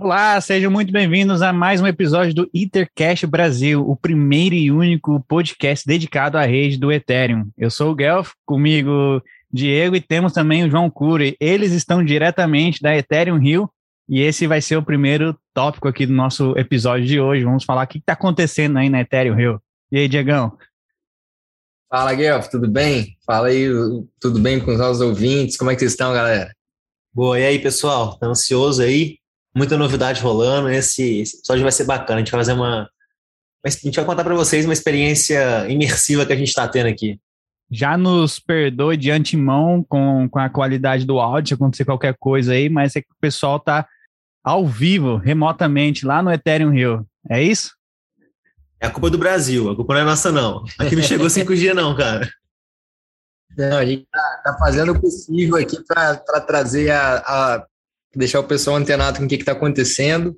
Olá, sejam muito bem-vindos a mais um episódio do Ethercast Brasil, o primeiro e único podcast dedicado à rede do Ethereum. Eu sou o Guelph, comigo Diego e temos também o João Cury. Eles estão diretamente da Ethereum Rio e esse vai ser o primeiro tópico aqui do nosso episódio de hoje. Vamos falar o que está acontecendo aí na Ethereum Rio. E aí, Diegão? Fala, Guelph, tudo bem? Fala aí, tudo bem com os nossos ouvintes? Como é que vocês estão, galera? Boa, e aí, pessoal? Tá ansioso aí? Muita novidade rolando. Esse, esse episódio vai ser bacana. A gente vai fazer uma. A gente vai contar para vocês uma experiência imersiva que a gente está tendo aqui. Já nos perdoe de antemão com, com a qualidade do áudio, se acontecer qualquer coisa aí, mas é que o pessoal tá ao vivo, remotamente, lá no Ethereum Rio. É isso? É a culpa do Brasil, a culpa não é nossa, não. Aqui não chegou 5G, não, cara. Não, a gente tá, tá fazendo o possível aqui para trazer a, a deixar o pessoal antenado com o que está acontecendo.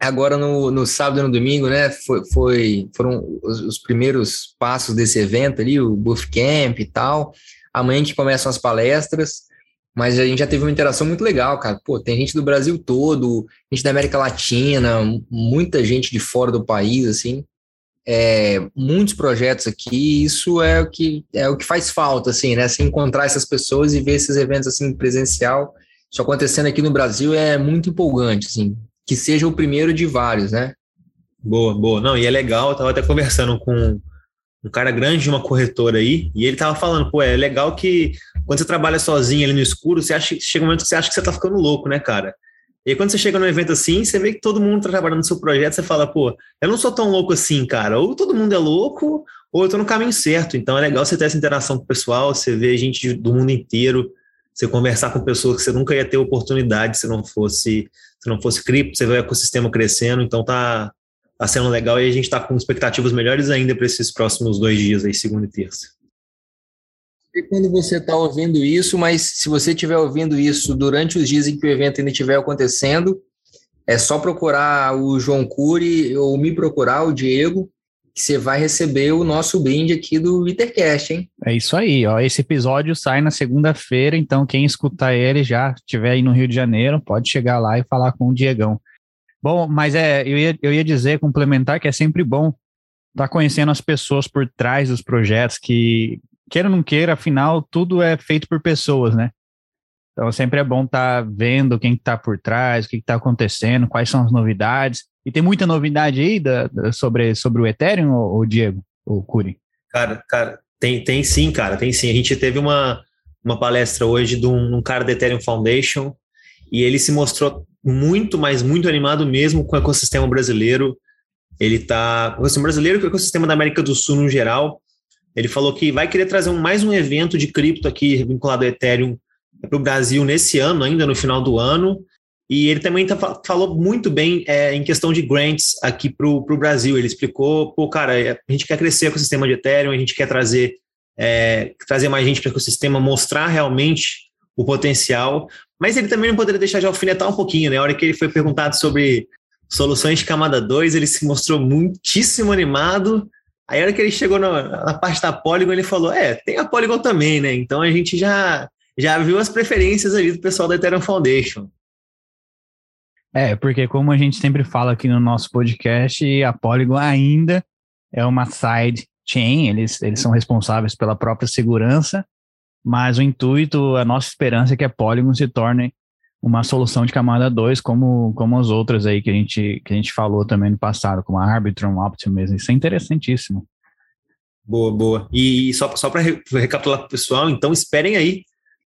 Agora, no, no sábado e no domingo, né, foi, foi foram os, os, primeiros passos desse evento ali, o Buff Camp e tal. Amanhã gente começam as palestras, mas a gente já teve uma interação muito legal, cara. Pô, tem gente do Brasil todo, gente da América Latina, muita gente de fora do país, assim. É, muitos projetos aqui, isso é o que é o que faz falta, assim, né? Se encontrar essas pessoas e ver esses eventos assim presencial isso acontecendo aqui no Brasil é muito empolgante, assim, que seja o primeiro de vários, né? Boa, boa. Não, e é legal, eu tava até conversando com um cara grande de uma corretora aí, e ele tava falando, pô, é legal que quando você trabalha sozinho ali no escuro, você acha, chega um momento que você acha que você tá ficando louco, né, cara? E aí, quando você chega num evento assim, você vê que todo mundo tá trabalhando no seu projeto, você fala, pô, eu não sou tão louco assim, cara. Ou todo mundo é louco, ou eu tô no caminho certo. Então é legal você ter essa interação com o pessoal, você vê gente do mundo inteiro você conversar com pessoas que você nunca ia ter oportunidade se não fosse se não fosse cripto, você vê o ecossistema crescendo, então tá, tá sendo legal e a gente está com expectativas melhores ainda para esses próximos dois dias aí, segunda e terça. E quando você está ouvindo isso, mas se você estiver ouvindo isso durante os dias em que o evento ainda estiver acontecendo, é só procurar o João Cury ou me procurar, o Diego, você vai receber o nosso brinde aqui do Intercast, hein? É isso aí, ó. Esse episódio sai na segunda-feira, então quem escutar ele já estiver aí no Rio de Janeiro, pode chegar lá e falar com o Diegão. Bom, mas é, eu ia, eu ia dizer, complementar, que é sempre bom estar tá conhecendo as pessoas por trás dos projetos, que, queira ou não queira, afinal, tudo é feito por pessoas, né? Então sempre é bom estar tá vendo quem está por trás, o que está acontecendo, quais são as novidades. E tem muita novidade aí da, da sobre, sobre o Ethereum, ou, Diego, ou Curi? Cara, cara, tem, tem sim, cara, tem sim. A gente teve uma, uma palestra hoje de um, um cara da Ethereum Foundation e ele se mostrou muito, mas muito animado mesmo com o ecossistema brasileiro. Ele com o ecossistema brasileiro com o ecossistema da América do Sul no geral. Ele falou que vai querer trazer um, mais um evento de cripto aqui vinculado ao Ethereum para o Brasil nesse ano, ainda no final do ano. E ele também tá, falou muito bem é, em questão de grants aqui para o Brasil. Ele explicou, pô, cara, é, a gente quer crescer com o sistema de Ethereum, a gente quer trazer, é, trazer mais gente para o ecossistema, mostrar realmente o potencial. Mas ele também não poderia deixar de alfinetar um pouquinho, né? A hora que ele foi perguntado sobre soluções de camada 2, ele se mostrou muitíssimo animado. Aí, a hora que ele chegou na, na parte da Polygon, ele falou: É, tem a Polygon também, né? Então a gente já, já viu as preferências ali do pessoal da Ethereum Foundation. É, porque como a gente sempre fala aqui no nosso podcast, a Polygon ainda é uma side chain, eles, eles são responsáveis pela própria segurança, mas o intuito, a nossa esperança é que a Polygon se torne uma solução de camada 2, como, como as outras aí que a, gente, que a gente falou também no passado, como a Arbitrum, Optimism, isso é interessantíssimo. Boa, boa. E só, só para recapitular para o pessoal, então esperem aí,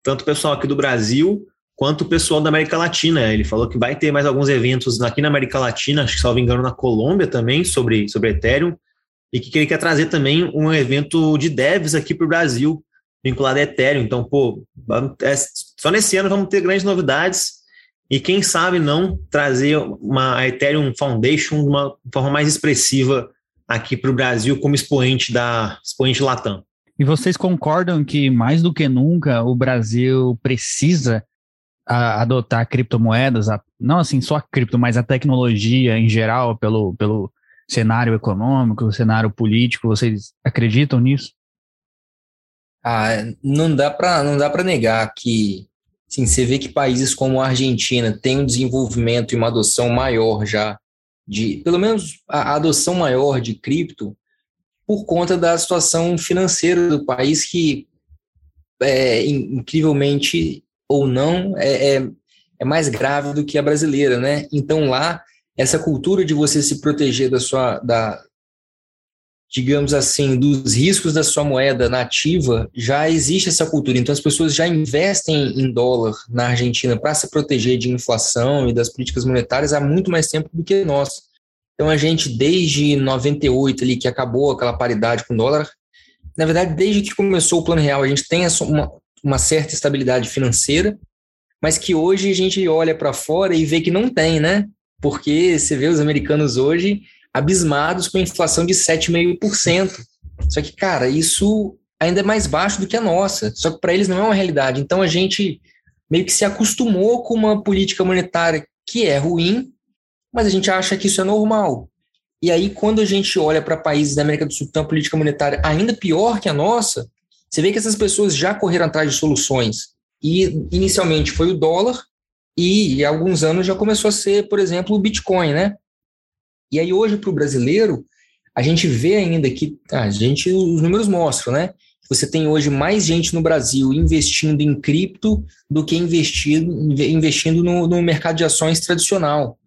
tanto o pessoal aqui do Brasil quanto o pessoal da América Latina. Ele falou que vai ter mais alguns eventos aqui na América Latina, acho que, salvo engano, na Colômbia também, sobre, sobre Ethereum, e que ele quer trazer também um evento de devs aqui para o Brasil, vinculado a Ethereum. Então, pô, é, só nesse ano vamos ter grandes novidades e quem sabe não trazer uma Ethereum Foundation de uma forma mais expressiva aqui para o Brasil como expoente da expoente Latam. E vocês concordam que mais do que nunca o Brasil precisa a adotar criptomoedas, a, não assim só a cripto, mas a tecnologia em geral, pelo, pelo cenário econômico, cenário político, vocês acreditam nisso? Ah, não dá para não dá para negar que sim, você vê que países como a Argentina têm um desenvolvimento e uma adoção maior já de, pelo menos a adoção maior de cripto por conta da situação financeira do país que é, incrivelmente ou não é, é, é mais grave do que a brasileira, né? Então lá essa cultura de você se proteger da sua da digamos assim, dos riscos da sua moeda nativa, já existe essa cultura. Então, as pessoas já investem em dólar na Argentina para se proteger de inflação e das políticas monetárias há muito mais tempo do que nós. Então, a gente, desde 98, ali, que acabou aquela paridade com o dólar, na verdade, desde que começou o Plano Real, a gente tem uma, uma certa estabilidade financeira, mas que hoje a gente olha para fora e vê que não tem, né? Porque você vê os americanos hoje abismados com a inflação de 7,5%. Só que, cara, isso ainda é mais baixo do que a nossa. Só que para eles não é uma realidade. Então a gente meio que se acostumou com uma política monetária que é ruim, mas a gente acha que isso é normal. E aí, quando a gente olha para países da América do Sul que têm uma política monetária ainda pior que a nossa, você vê que essas pessoas já correram atrás de soluções. E inicialmente foi o dólar, e há alguns anos já começou a ser, por exemplo, o Bitcoin, né? E aí hoje para o brasileiro, a gente vê ainda que a gente os números mostram, né? Você tem hoje mais gente no Brasil investindo em cripto do que investindo, investindo no, no mercado de ações tradicional.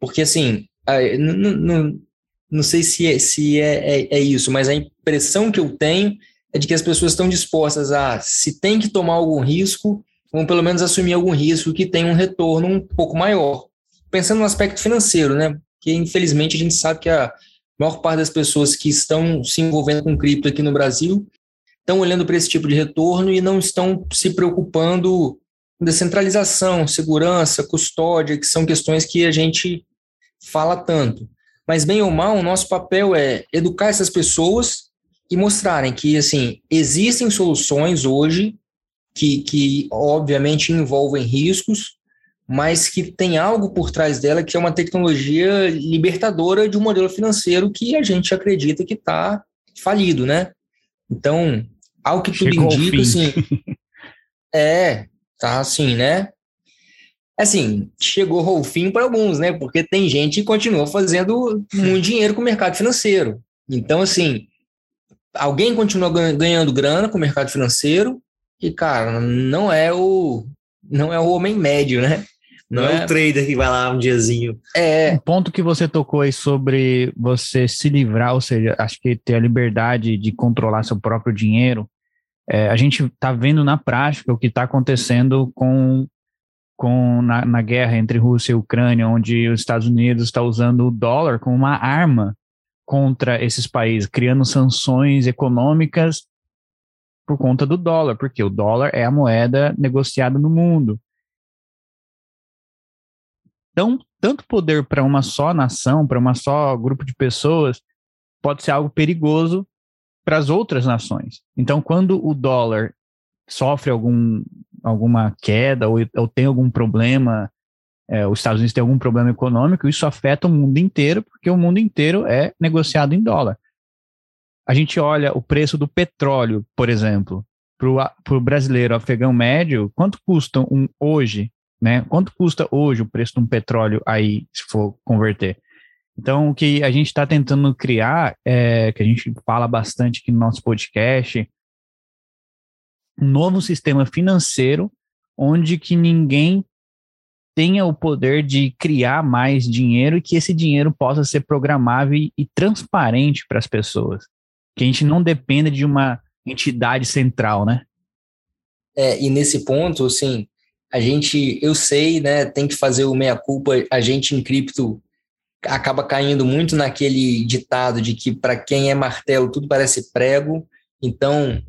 Porque assim, não, não, não sei se, é, se é, é, é isso, mas a impressão que eu tenho é de que as pessoas estão dispostas a, se tem que tomar algum risco, vão pelo menos assumir algum risco que tenha um retorno um pouco maior pensando no aspecto financeiro, né? Que infelizmente a gente sabe que a maior parte das pessoas que estão se envolvendo com cripto aqui no Brasil estão olhando para esse tipo de retorno e não estão se preocupando com descentralização, segurança, custódia, que são questões que a gente fala tanto. Mas bem ou mal, o nosso papel é educar essas pessoas e mostrarem que assim existem soluções hoje que, que obviamente envolvem riscos, mas que tem algo por trás dela que é uma tecnologia libertadora de um modelo financeiro que a gente acredita que está falido, né? Então, ao que tudo Chegou indica, assim, é, tá assim, né? Assim, chegou ao fim para alguns, né? Porque tem gente que continua fazendo muito dinheiro com o mercado financeiro. Então, assim, alguém continua ganhando grana com o mercado financeiro e, cara, não é o não é o homem médio, né? Não, não é, é o trader que vai lá um diazinho. É. Um ponto que você tocou aí sobre você se livrar, ou seja, acho que ter a liberdade de controlar seu próprio dinheiro. É, a gente está vendo na prática o que está acontecendo com, com na, na, guerra entre Rússia e Ucrânia, onde os Estados Unidos está usando o dólar como uma arma contra esses países, criando sanções econômicas por conta do dólar, porque o dólar é a moeda negociada no mundo tão, tanto poder para uma só nação, para uma só grupo de pessoas, pode ser algo perigoso para as outras nações. Então, quando o dólar sofre algum, alguma queda ou, ou tem algum problema, é, os Estados Unidos têm algum problema econômico, isso afeta o mundo inteiro, porque o mundo inteiro é negociado em dólar. A gente olha o preço do petróleo, por exemplo, para o brasileiro afegão médio, quanto custa um, hoje né? Quanto custa hoje o preço de um petróleo aí, se for converter? Então, o que a gente está tentando criar, é, que a gente fala bastante aqui no nosso podcast, um novo sistema financeiro onde que ninguém tenha o poder de criar mais dinheiro e que esse dinheiro possa ser programável e, transparente para as pessoas. Que a gente não dependa de uma entidade central, né? É, e nesse ponto, assim, a gente, eu sei, né, tem que fazer o meia-culpa, a gente em cripto acaba caindo muito naquele ditado de que para quem é martelo tudo parece prego, então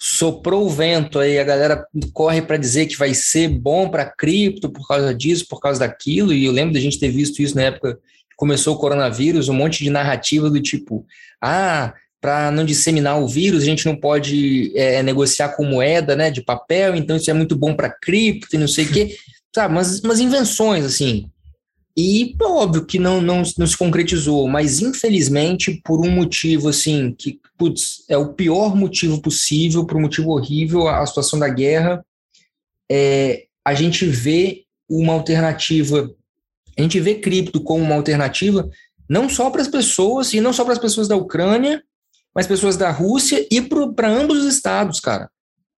soprou o vento aí, a galera corre para dizer que vai ser bom para cripto por causa disso, por causa daquilo, e eu lembro da gente ter visto isso na época que começou o coronavírus, um monte de narrativa do tipo, ah, para não disseminar o vírus, a gente não pode é, negociar com moeda né, de papel, então isso é muito bom para cripto e não sei o quê. Sabe, umas, umas invenções, assim. E óbvio que não, não, não se concretizou, mas infelizmente, por um motivo assim, que putz, é o pior motivo possível, por um motivo horrível, a situação da guerra, é, a gente vê uma alternativa, a gente vê cripto como uma alternativa não só para as pessoas, e não só para as pessoas da Ucrânia, mas pessoas da Rússia e para ambos os estados, cara.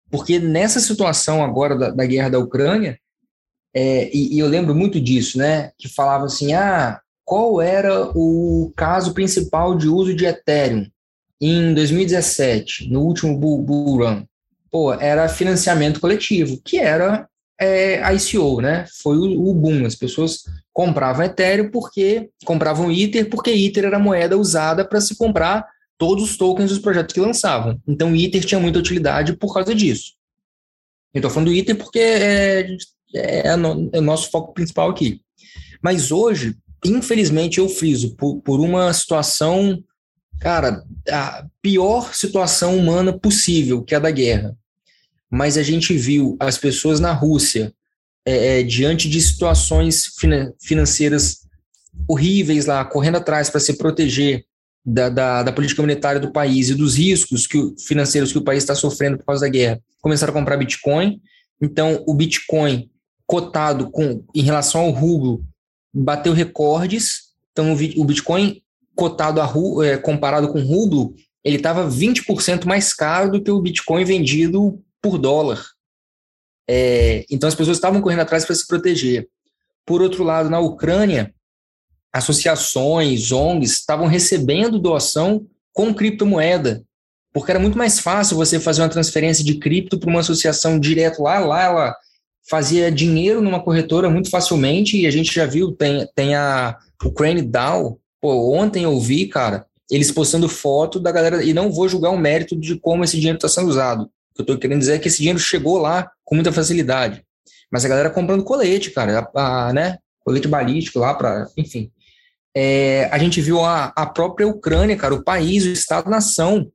Porque nessa situação agora da, da guerra da Ucrânia, é, e, e, eu lembro muito disso, né? Que falava assim: ah, qual era o caso principal de uso de Ethereum em 2017, no último bull, bull run? Pô, era financiamento coletivo, que era é, ICO, né? Foi o, o, boom. As pessoas compravam Ethereum porque compravam Ether, porque Ether era moeda usada para se comprar todos os tokens dos projetos que lançavam. Então, Ether tinha muita utilidade por causa disso. Eu estou falando do Ether porque é, é, no, é o nosso foco principal aqui. Mas hoje, infelizmente, eu friso por, por uma situação, cara, a pior situação humana possível, que é a da guerra mas a gente viu as pessoas na Rússia é, é, diante de situações finan financeiras horríveis lá, correndo atrás para se proteger da, da, da, política monetária do país e dos riscos que, financeiros que o país está sofrendo por causa da guerra, começaram a comprar Bitcoin. Então, o Bitcoin cotado com, em relação ao rublo bateu recordes. Então, o, Bitcoin cotado a, é, comparado com o rublo, ele estava 20% mais caro do que o Bitcoin vendido por dólar. É, então as pessoas estavam correndo atrás para se proteger. Por outro lado, na Ucrânia, associações, ONGs estavam recebendo doação com criptomoeda, porque era muito mais fácil você fazer uma transferência de cripto para uma associação direto lá, lá ela fazia dinheiro numa corretora muito facilmente e a gente já viu, tem, tem a Ukraine DAO, pô, ontem eu vi, cara, eles postando foto da galera, e não vou julgar o mérito de como esse dinheiro está sendo usado, o que eu estou querendo dizer é que esse dinheiro chegou lá com muita facilidade. Mas a galera comprando colete, cara, a, a, né? Colete balístico lá para, enfim. É, a gente viu a, a própria Ucrânia, cara, o país, o Estado-nação,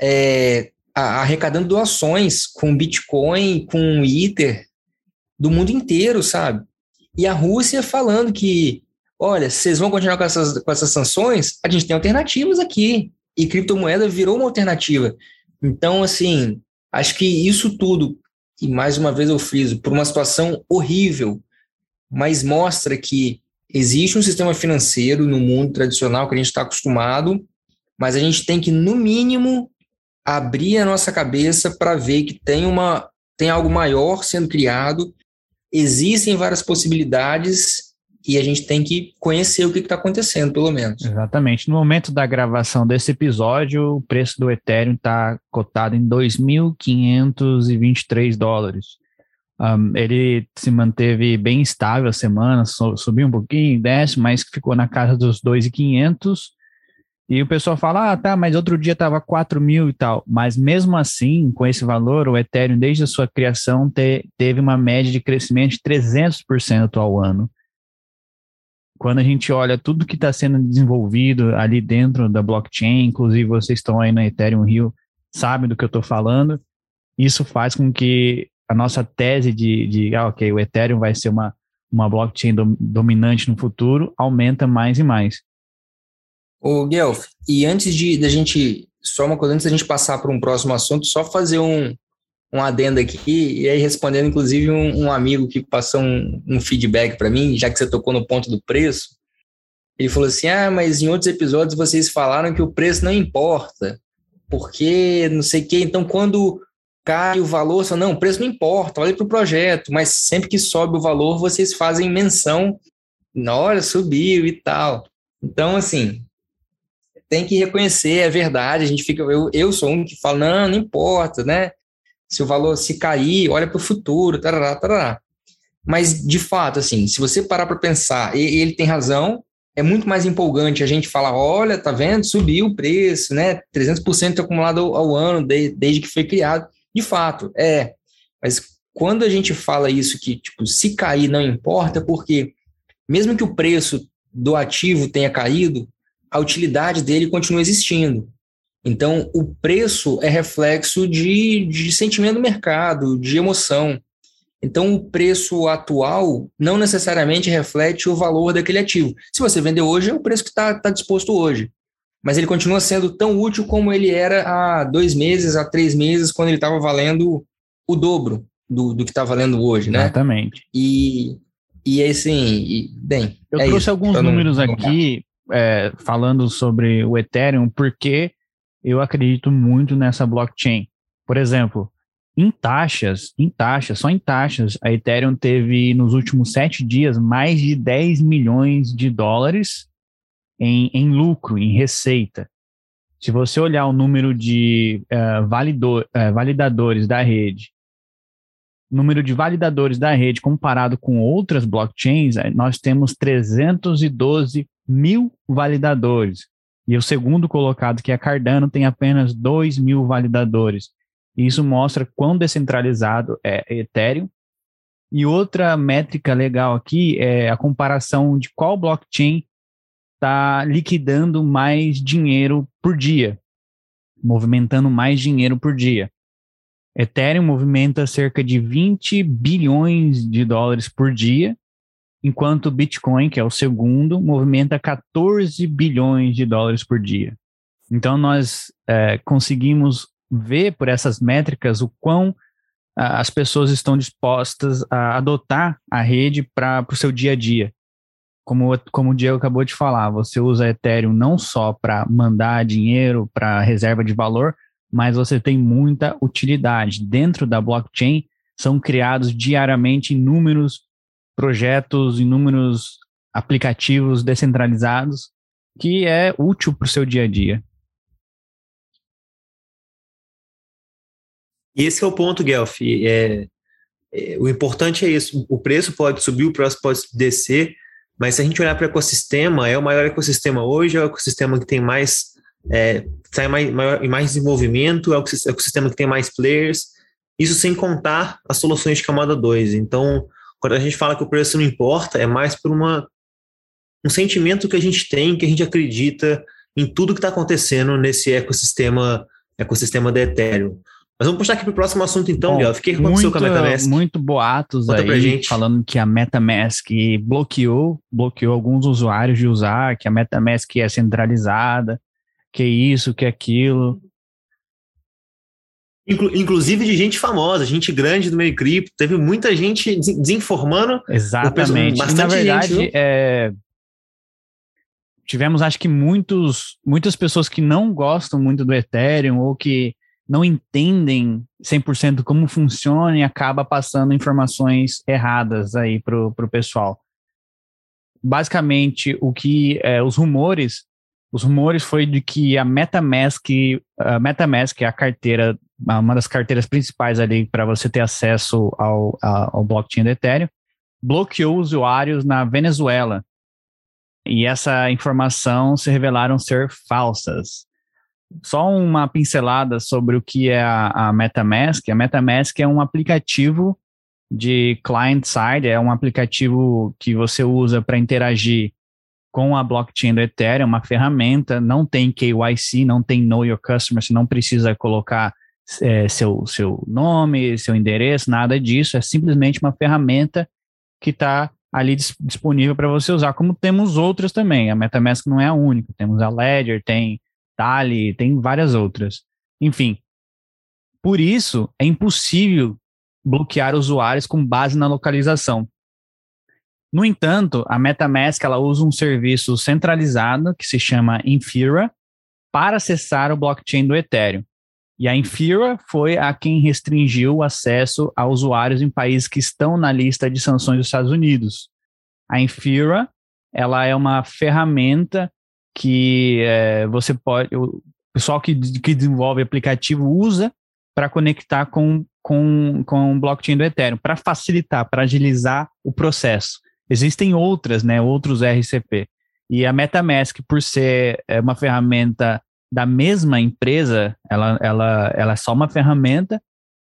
é, arrecadando doações com Bitcoin, com Ether, do mundo inteiro, sabe? E a Rússia falando que, olha, vocês vão continuar com essas, com essas sanções? A gente tem alternativas aqui. E criptomoeda virou uma alternativa. Então, assim, Acho que isso tudo, e mais uma vez eu friso, por uma situação horrível, mas mostra que existe um sistema financeiro no mundo tradicional que a gente está acostumado, mas a gente tem que, no mínimo, abrir a nossa cabeça para ver que tem, uma, tem algo maior sendo criado, existem várias possibilidades e a gente tem que conhecer o que está acontecendo, pelo menos. Exatamente. No momento da gravação desse episódio, o preço do Ethereum está cotado em 2.523 dólares. Um, ele se manteve bem estável a semana, subiu um pouquinho, desce, mas ficou na casa dos 2.500. E o pessoal fala, ah, tá, mas outro dia estava 4 mil e tal. Mas mesmo assim, com esse valor, o Ethereum, desde a sua criação, te, teve uma média de crescimento de 300% ao ano quando a gente olha tudo que está sendo desenvolvido ali dentro da blockchain, inclusive vocês estão aí na Ethereum Rio, sabem do que eu estou falando, isso faz com que a nossa tese de, de ah, ok, o Ethereum vai ser uma, uma blockchain do, dominante no futuro, aumenta mais e mais. O Guelph, e antes de da gente, só uma coisa, antes da gente passar para um próximo assunto, só fazer um, um adendo aqui, e aí respondendo, inclusive, um, um amigo que passou um, um feedback para mim, já que você tocou no ponto do preço, ele falou assim: ah, mas em outros episódios vocês falaram que o preço não importa, porque não sei o quê, então quando cai o valor, você não, o preço não importa, olha para o projeto, mas sempre que sobe o valor, vocês fazem menção, na hora subiu e tal. Então, assim, tem que reconhecer, é verdade, a gente fica, eu, eu sou um que fala, não, não importa, né? se o valor se cair, olha para o futuro, tarará, tarará. Mas, de fato, assim, se você parar para pensar, e ele tem razão, é muito mais empolgante a gente falar, olha, tá vendo, subiu o preço, né, 300% acumulado ao, ao ano de, desde que foi criado. De fato, é. Mas quando a gente fala isso que, tipo, se cair não importa, porque mesmo que o preço do ativo tenha caído, a utilidade dele continua existindo. Então, o preço é reflexo de, de sentimento do mercado, de emoção. Então, o preço atual não necessariamente reflete o valor daquele ativo. Se você vender hoje, é o preço que está tá disposto hoje. Mas ele continua sendo tão útil como ele era há dois meses, há três meses, quando ele estava valendo o dobro. do, do que está valendo hoje, né? Exatamente. E, e assim, e, bem. Eu é trouxe isso. alguns números aqui é, falando sobre o Ethereum, porque eu acredito muito nessa blockchain. Por exemplo, em taxas, em taxas, só em taxas, a Ethereum teve nos últimos sete dias mais de 10 milhões de dólares em, em lucro, em receita. Se você olhar o número de eh, validor- eh, validadores da rede, número de validadores da rede comparado com outras blockchains, eh, nós temos 312 mil validadores. E o segundo colocado, que é Cardano, tem apenas 2 mil validadores. E Isso mostra quão descentralizado é Ethereum. E outra métrica legal aqui é a comparação de qual blockchain está liquidando mais dinheiro por dia, movimentando mais dinheiro por dia. Ethereum movimenta cerca de 20 bilhões de dólares por dia, enquanto o Bitcoin, que é o segundo, movimenta 14 bilhões de dólares por dia. Então, nós é, conseguimos ver por essas métricas o quão ah, as pessoas estão dispostas a adotar a rede para o seu dia a dia. Como, como o Diego acabou de falar, você usa Ethereum não só para mandar dinheiro para reserva de valor, mas você tem muita utilidade. Dentro da blockchain são criados diariamente inúmeros projetos, inúmeros aplicativos descentralizados que é útil para o seu dia a dia. E esse é o ponto, Guelph. É, é, o importante é isso. O preço pode subir, o preço pode descer, mas se a gente olhar para o ecossistema, é o maior ecossistema hoje, é o ecossistema que tem mais é, mais, maior, mais desenvolvimento, é o ecossistema que tem mais players, isso sem contar as soluções de camada 2. Então, quando a gente fala que o preço não importa, é mais por uma, um sentimento que a gente tem, que a gente acredita em tudo que está acontecendo nesse ecossistema, ecossistema da Ethereum. Mas vamos puxar aqui para o próximo assunto então, Guel. O que aconteceu com a MetaMask? Muito boatos Conta aí, gente. falando que a MetaMask bloqueou, bloqueou alguns usuários de usar, que a MetaMask é centralizada, que isso, que aquilo. Inclu inclusive de gente famosa, gente grande do meio cripto. Teve muita gente des- desinformando. Exatamente. E, na bastante verdade, gente, é, tivemos, acho que muitos, muitas pessoas que não gostam muito do Ethereum ou que não entendem 100% como funciona e acaba passando informações erradas aí pro, pro pessoal. Basicamente, o que é, os rumores, os rumores foi de que a MetaMask, a MetaMask é a carteira, uma das carteiras principais ali para você ter acesso ao, ao blockchain do Ethereum, bloqueou usuários na Venezuela. E essa informação se revelaram ser falsas. Só uma pincelada sobre o que é a, a MetaMask. A MetaMask é um aplicativo de client-side, é um aplicativo que você usa para interagir com a blockchain do Ethereum, uma ferramenta, não tem KYC, não tem Know Your Customer, você não precisa colocar é, seu, seu nome, seu endereço, nada disso, é simplesmente uma ferramenta que está ali dis disponível para você usar, como temos outras também. A MetaMask não é a única, temos a Ledger, tem Tali, tem várias outras. Enfim, por isso é impossível bloquear usuários com base na localização. No entanto, a MetaMask ela usa um serviço centralizado que se chama Infura para acessar o blockchain do Ethereum. E a Infura foi a quem restringiu o acesso a usuários em países que estão na lista de sanções dos Estados Unidos. A Infura, ela é uma ferramenta que é, você pode, o pessoal que, que desenvolve aplicativo usa para conectar com, com, com o blockchain do Ethereum, para facilitar, para agilizar o processo. Existem outras, né, outros RCP. E a MetaMask, por ser é, uma ferramenta da mesma empresa, ela, ela, ela é só uma ferramenta,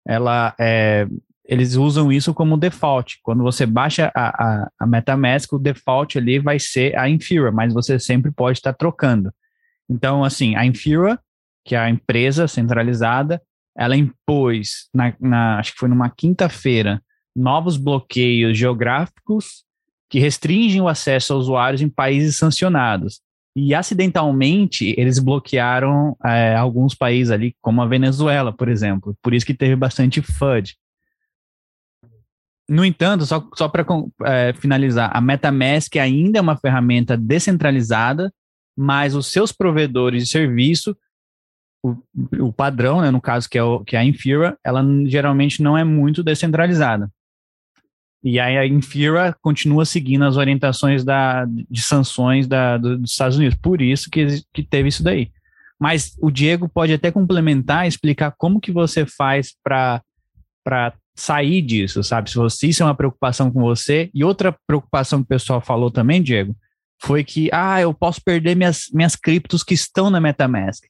ela é, eles usam isso como default. Quando você baixa a, a, a, MetaMask, o default ali vai ser a Infura, mas você sempre pode estar trocando. Então, assim, a Infura, que é a empresa centralizada, ela impôs, na, na acho que foi numa quinta-feira, novos bloqueios geográficos que restringem o acesso a usuários em países sancionados. E acidentalmente eles bloquearam é, alguns países ali, como a Venezuela, por exemplo. Por isso que teve bastante FUD. No entanto, só, só para é, finalizar, a MetaMask ainda é uma ferramenta descentralizada, mas os seus provedores de serviço, o, o padrão, né, no caso que é, o, que é a Infura, ela geralmente não é muito descentralizada. E aí a Infira continua seguindo as orientações da, de sanções da, do, dos Estados Unidos. Por isso que, que teve isso daí. Mas o Diego pode até complementar, explicar como que você faz para sair disso, sabe? Se você, isso é uma preocupação com você. E outra preocupação que o pessoal falou também, Diego, foi que, ah, eu posso perder minhas, minhas criptos que estão na MetaMask.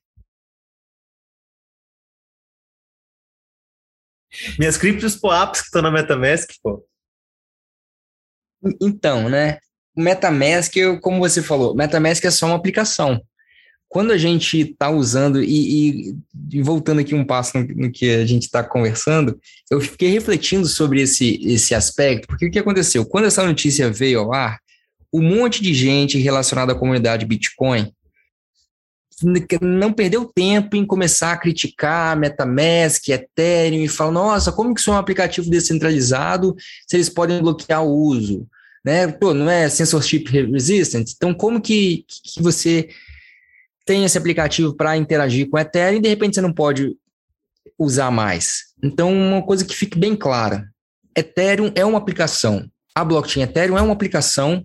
Minhas criptos POAPs que estão na MetaMask, pô. Então, né? MetaMask, como você falou, MetaMask é só uma aplicação. Quando a gente está usando, e, e, e, voltando aqui um passo no, no que a gente está conversando, eu fiquei refletindo sobre esse, esse aspecto, porque o que aconteceu? Quando essa notícia veio ao ar, um monte de gente relacionada à comunidade Bitcoin não perdeu tempo em começar a criticar MetaMask, Ethereum e falar, nossa, como que isso é um aplicativo descentralizado se eles podem bloquear o uso? Né? Pô, não é censorship resistant? Então, como que, que você tem esse aplicativo para interagir com o Ethereum e de repente você não pode usar mais? Então, uma coisa que fique bem clara, Ethereum é uma aplicação. A blockchain Ethereum é uma aplicação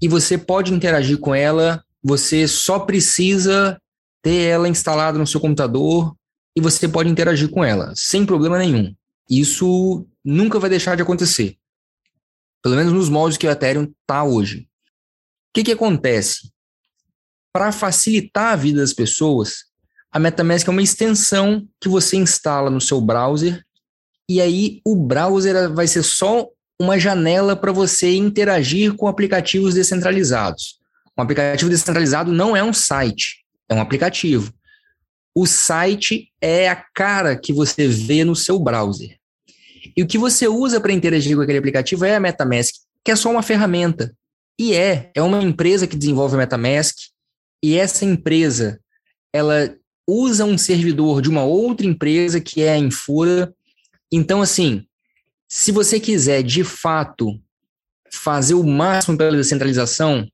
e você pode interagir com ela você só precisa ter ela instalada no seu computador e você pode interagir com ela, sem problema nenhum. Isso nunca vai deixar de acontecer. Pelo menos nos moldes que o Ethereum está hoje. O que, que acontece? Para facilitar a vida das pessoas, a MetaMask é uma extensão que você instala no seu browser e aí o browser vai ser só uma janela para você interagir com aplicativos descentralizados. Um aplicativo descentralizado não é um site, é um aplicativo. O site é a cara que você vê no seu browser. E o que você usa para interagir com aquele aplicativo é a MetaMask, que é só uma ferramenta. E é, é uma empresa que desenvolve a MetaMask, e essa empresa, ela usa um servidor de uma outra empresa que é a Infura. Então, assim, se você quiser de fato fazer o máximo pela descentralização,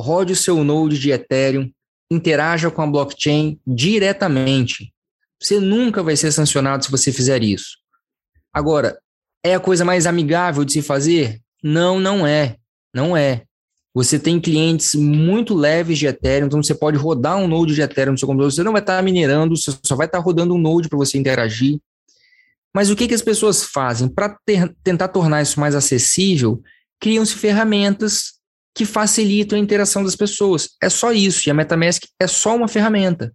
rode o seu node de Ethereum, interaja com a blockchain diretamente. Você nunca vai ser sancionado se você fizer isso. Agora, é a coisa mais amigável de se fazer? Não, não é. Não é. Você tem clientes muito leves de Ethereum, então você pode rodar um node de Ethereum no seu computador. Você não vai estar minerando, você só vai estar rodando um node para você interagir. Mas o que, que as pessoas fazem? Para tentar tornar isso mais acessível, criam-se ferramentas que facilitam a interação das pessoas. É só isso. E a MetaMask é só uma ferramenta.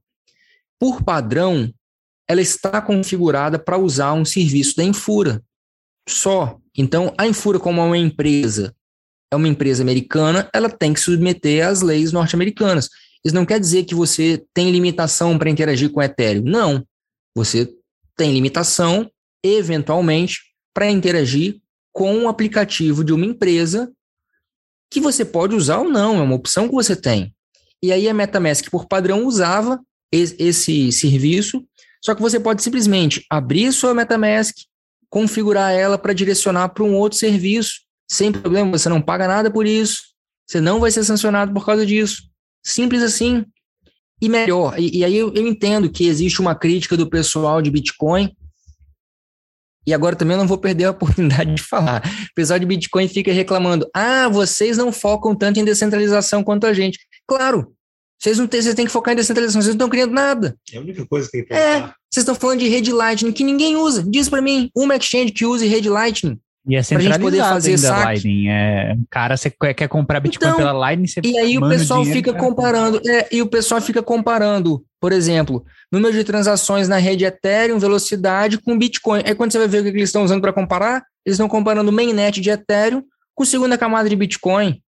Por padrão, ela está configurada para usar um serviço da Infura. Só. Então, a Infura, como é uma empresa, é uma empresa americana, ela tem que submeter às leis norte-americanas. Isso não quer dizer que você tem limitação para interagir com o Ethereum. Não. Você tem limitação, eventualmente, para interagir com um aplicativo de uma empresa que você pode usar ou não, é uma opção que você tem. E aí a MetaMask, por padrão, usava esse serviço, só que você pode simplesmente abrir sua MetaMask, configurar ela para direcionar para um outro serviço, sem problema, você não paga nada por isso, você não vai ser sancionado por causa disso. Simples assim. E melhor, e, e aí eu, eu entendo que existe uma crítica do pessoal de Bitcoin e agora também eu não vou perder a oportunidade de falar. O pessoal de Bitcoin fica reclamando: ah, vocês não focam tanto em descentralização quanto a gente. Claro, vocês não têm, vocês têm que focar em descentralização, vocês não estão criando nada. É a única coisa que tem que É, vocês estão falando de rede Lightning, que ninguém usa. Diz para mim, uma exchange que use rede Lightning. E é centralizado pra gente poder fazer saque. Lightning. É, cara, você quer comprar Bitcoin então, pela Lightning, você E aí o pessoal fica comparando, é, e o pessoal fica comparando, por exemplo, número de transações na rede Ethereum, velocidade com Bitcoin. Aí quando você vai ver o que eles estão usando para comparar, eles estão comparando o mainnet de Ethereum com segunda camada de Bitcoin.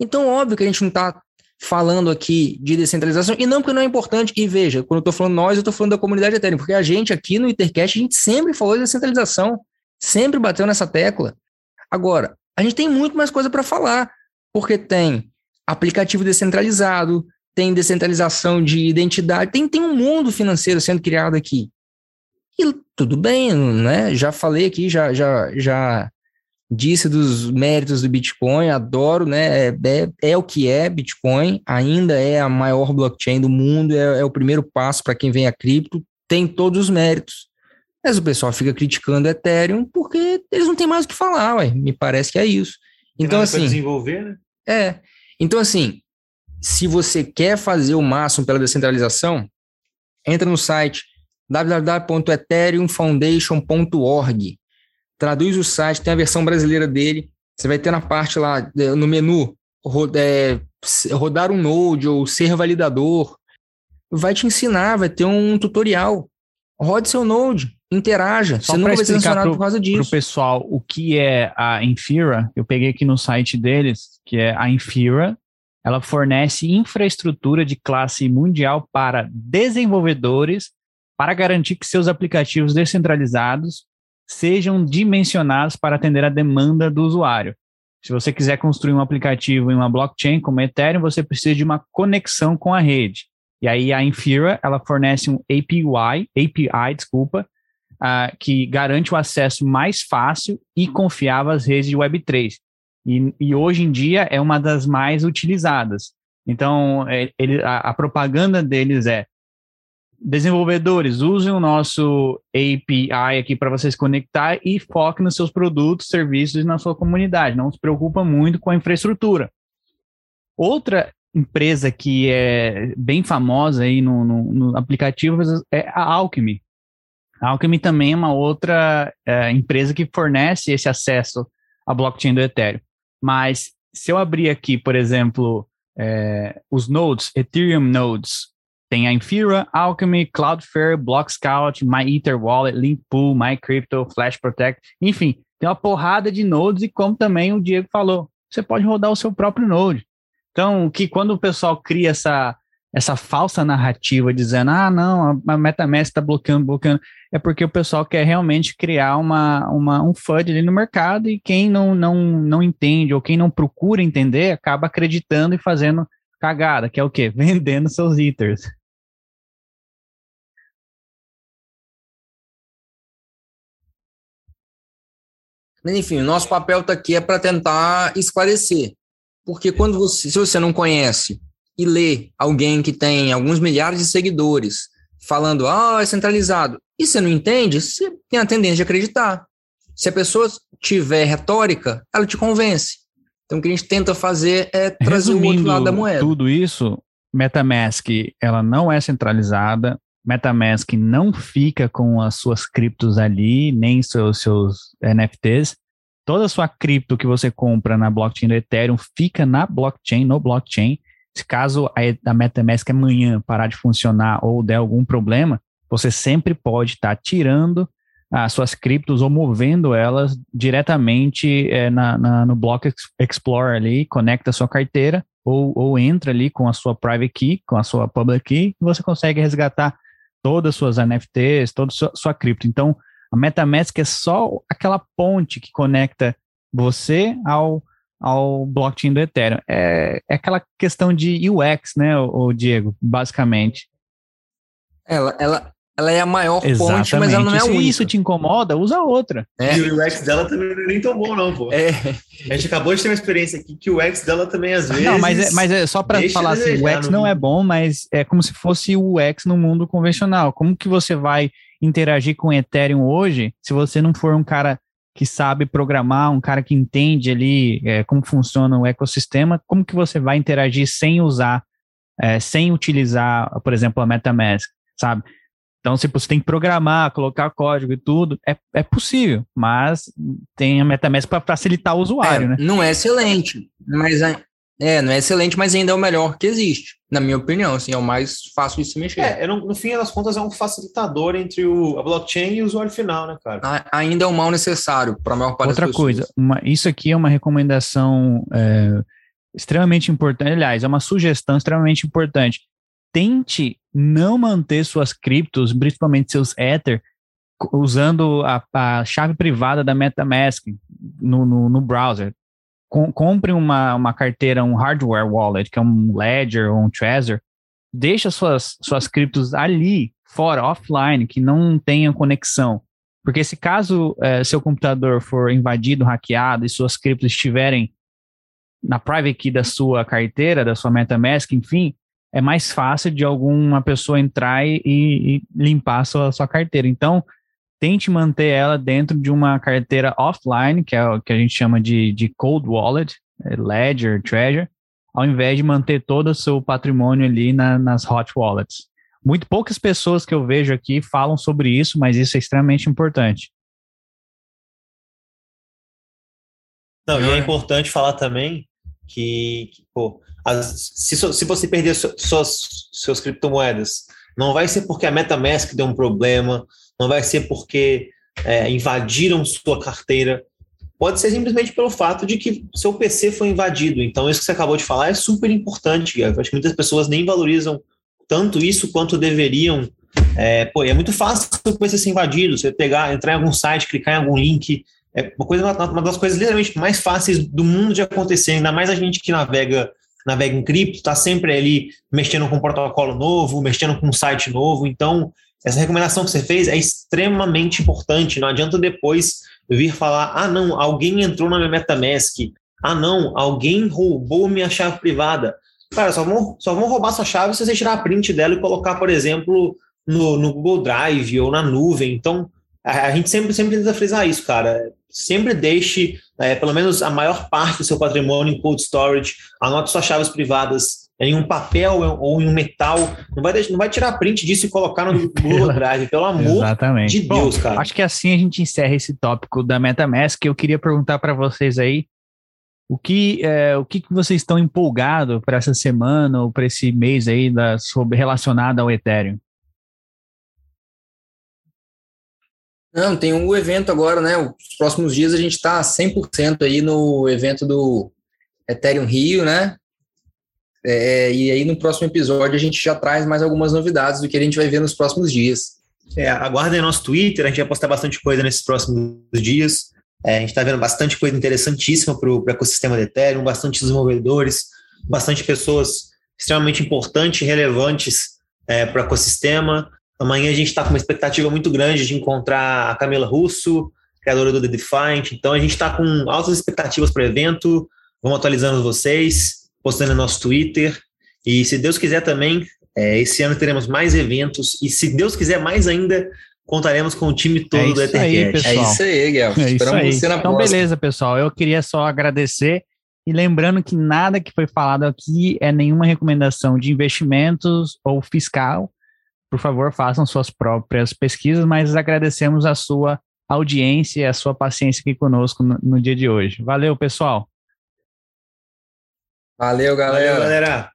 Então, óbvio que a gente não está falando aqui de descentralização, e não porque não é importante, e veja, quando eu estou falando nós, eu estou falando da comunidade Ethereum, porque a gente aqui no Ethercast, a gente sempre falou de descentralização. Sempre bateu nessa tecla. Agora, a gente tem muito mais coisa para falar, porque tem aplicativo descentralizado, tem descentralização de identidade, tem, tem um mundo financeiro sendo criado aqui. E tudo bem, né? Já falei aqui, já, já, já disse dos méritos do Bitcoin, adoro, né? É, é, é, o que é Bitcoin, ainda é a maior blockchain do mundo, é, é o primeiro passo para quem vem a cripto, tem todos os méritos. Mas o pessoal fica criticando Ethereum porque eles não têm mais o que falar, ué. Me parece que é isso. Então, assim. desenvolver, né? É. Então, assim, se você quer fazer o máximo pela descentralização, entra no site www.ethereumfoundation.org. Traduz o site, tem a versão brasileira dele. Você vai ter na parte lá, no menu, é, rodar um node ou ser validador. Vai te ensinar, vai ter um tutorial. Rode seu node, interaja. Só você nunca vai ser sancionado por causa disso. Para o pessoal o que é a Infira, eu peguei aqui no site deles, que é a Infira. Ela fornece infraestrutura de classe mundial para desenvolvedores para garantir que seus aplicativos descentralizados sejam dimensionados para atender a demanda do usuário. Se você quiser construir um aplicativo em uma blockchain como Ethereum, você precisa de uma conexão com a rede. E aí a Infira, ela fornece um API, API, desculpa, uh, que garante o acesso mais fácil e confiável às redes de Web3. E, e hoje em dia é uma das mais utilizadas. Então, é, ele, a, a propaganda deles é desenvolvedores, usem o nosso API aqui para vocês conectar e foquem nos seus produtos, serviços e na sua comunidade. Não se preocupa muito com a infraestrutura. Outra empresa que é bem famosa aí no, no, no aplicativo é a Alchemy. A Alchemy também é uma outra é, empresa que fornece esse acesso à blockchain do Ethereum. Mas se eu abrir aqui, por exemplo, é, os nodes, Ethereum nodes, tem a Infura, Alchemy, Cloudflare, Blockscout, MyEtherWallet, Linkpool, MyCrypto, Flash Protect, enfim, tem uma porrada de nodes e como também o Diego falou, você pode rodar o seu próprio node. Então, que quando o pessoal cria essa essa falsa narrativa dizendo, ah, não, a MetaMask está bloqueando, bloqueando, é porque o pessoal quer realmente criar uma, uma, um FUD ali no mercado e quem não, não, não entende ou quem não procura entender acaba acreditando e fazendo cagada, que é o quê? Vendendo seus Ethers. Enfim, o nosso papel está aqui é para tentar esclarecer. Porque quando você, se você não conhece e lê alguém que tem alguns milhares de seguidores falando, ah, é centralizado, e você não entende, você tem a tendência de acreditar. Se a pessoa tiver retórica, ela te convence. Então, o que a gente tenta fazer é trazer Resumindo o outro lado da moeda. Tudo isso, MetaMask, ela não é centralizada. MetaMask não fica com as suas criptos ali, nem seus, seus NFTs. Toda a sua cripto que você compra na blockchain do Ethereum fica na blockchain, no blockchain. Se caso a, MetaMask amanhã parar de funcionar ou der algum problema, você sempre pode estar tá tirando as suas criptos ou movendo elas diretamente é, na, na, no Block Explorer ali, conecta a sua carteira ou, ou entra ali com a sua private key, com a sua public key, e você consegue resgatar todas as suas NFTs, toda a sua, sua cripto. Então, a MetaMask é só aquela ponte que conecta você ao, ao blockchain do Ethereum. É, é aquela questão de UX, né, o, o Diego, basicamente. Ela, ela, ela é a maior Exatamente. ponte, mas ela não é Se única. isso te incomoda, usa outra. É. E o UX dela também nem tão bom, não, pô. É. A gente acabou de ter uma experiência aqui que o UX dela também, às vezes. Não, mas é, mas é só para falar assim: o UX não é bom, mas é como se fosse o UX no mundo convencional. Como que você vai interagir com Ethereum hoje se você não for um cara que sabe programar, um cara que entende ali é, como funciona o ecossistema? Como que você vai interagir sem usar, é, sem utilizar, por exemplo, a MetaMask, sabe? Então, se você tem que programar, colocar código e tudo, é, é possível, mas tem a MetaMask para facilitar o usuário, é, né? Não é excelente, mas é, não é excelente, mas ainda é o melhor que existe, na minha opinião, assim, é o mais fácil de se mexer. É, no, no fim das contas é um facilitador entre o, a blockchain e o usuário final, né, cara? A, ainda é um mal necessário para a maior parte Outra das pessoas. coisa, uma, isso aqui é uma recomendação é, extremamente importante, aliás, é uma sugestão extremamente importante tente não manter suas criptos, principalmente seus Ether, usando a, a chave privada da MetaMask no, no, no browser. Com, compre uma, uma carteira, um hardware wallet, que é um Ledger ou um Trezor, deixa suas, suas criptos ali, fora, offline, que não tenham conexão. Porque se caso é, seu computador for invadido, hackeado e suas criptos estiverem na private key da sua carteira, da sua MetaMask, enfim, é mais fácil de alguma pessoa entrar e, e limpar a sua, sua carteira. Então, tente manter ela dentro de uma carteira offline, que é o que a gente chama de, de cold wallet, é Ledger, Treasure, ao invés de manter todo o seu patrimônio ali na, nas hot wallets. Muito poucas pessoas que eu vejo aqui falam sobre isso, mas isso é extremamente importante. Não, e é importante falar também que, que pô, as, se, se você perder suas, suas criptomoedas, não vai ser porque a MetaMask deu um problema, não vai ser porque é, invadiram sua carteira, pode ser simplesmente pelo fato de que seu PC foi invadido. Então, isso que você acabou de falar é super importante. Acho que muitas pessoas nem valorizam tanto isso quanto deveriam. É, pô, é muito fácil PC ser invadido. Você pegar, entrar em algum site, clicar em algum link. É uma, coisa, uma das coisas literalmente mais fáceis do mundo de acontecer, ainda mais a gente que navega navega em cripto, está sempre ali mexendo com um protocolo novo, mexendo com um site novo. Então, essa recomendação que você fez é extremamente importante. Não adianta depois vir falar: ah, não, alguém entrou na minha MetaMask. Ah, não, alguém roubou minha chave privada. Cara, só vão, só vão roubar sua chave se você tirar a print dela e colocar, por exemplo, no, no Google Drive ou na nuvem. Então, a, gente sempre, sempre tenta frisar isso, cara. Sempre deixe, é, pelo menos, a maior parte do seu patrimônio em cold storage. Anote suas chaves privadas em um papel ou em um metal. Não vai, deixar, não vai tirar print disso e colocar no Google Drive, pelo amor Exatamente. de Deus, Bom, cara. Acho que assim a gente encerra esse tópico da MetaMask. Eu queria perguntar para vocês aí o que, é, o que, que vocês estão empolgados para essa semana ou para esse mês aí da, sobre, relacionado ao Ethereum? Não, tem um evento agora, né? Os próximos dias a gente está 100% aí no evento do Ethereum Rio, né? É, e aí no próximo episódio a gente já traz mais algumas novidades do que a gente vai ver nos próximos dias. É, aguardem nosso Twitter, a gente vai postar bastante coisa nesses próximos dias. É, a gente está vendo bastante coisa interessantíssima para o ecossistema do Ethereum, bastante desenvolvedores, bastante pessoas extremamente importantes relevantes é, para o ecossistema. Amanhã a gente está com uma expectativa muito grande de encontrar a Camila Russo, criadora do The Defiant. Então a gente está com altas expectativas para o evento. Vamos atualizando vocês, postando no nosso Twitter. E se Deus quiser também, é, esse ano teremos mais eventos. E se Deus quiser mais ainda, contaremos com o time todo é do Ethercast. É isso aí, Guilherme. É Esperamos aí. você na Então, próxima. beleza, pessoal. Eu queria só agradecer. E lembrando que nada que foi falado aqui é nenhuma recomendação de investimentos ou fiscal por favor, façam suas próprias pesquisas, mas agradecemos a sua audiência e a sua paciência aqui conosco no, no dia de hoje. Valeu, pessoal. Valeu, galera. Valeu, galera.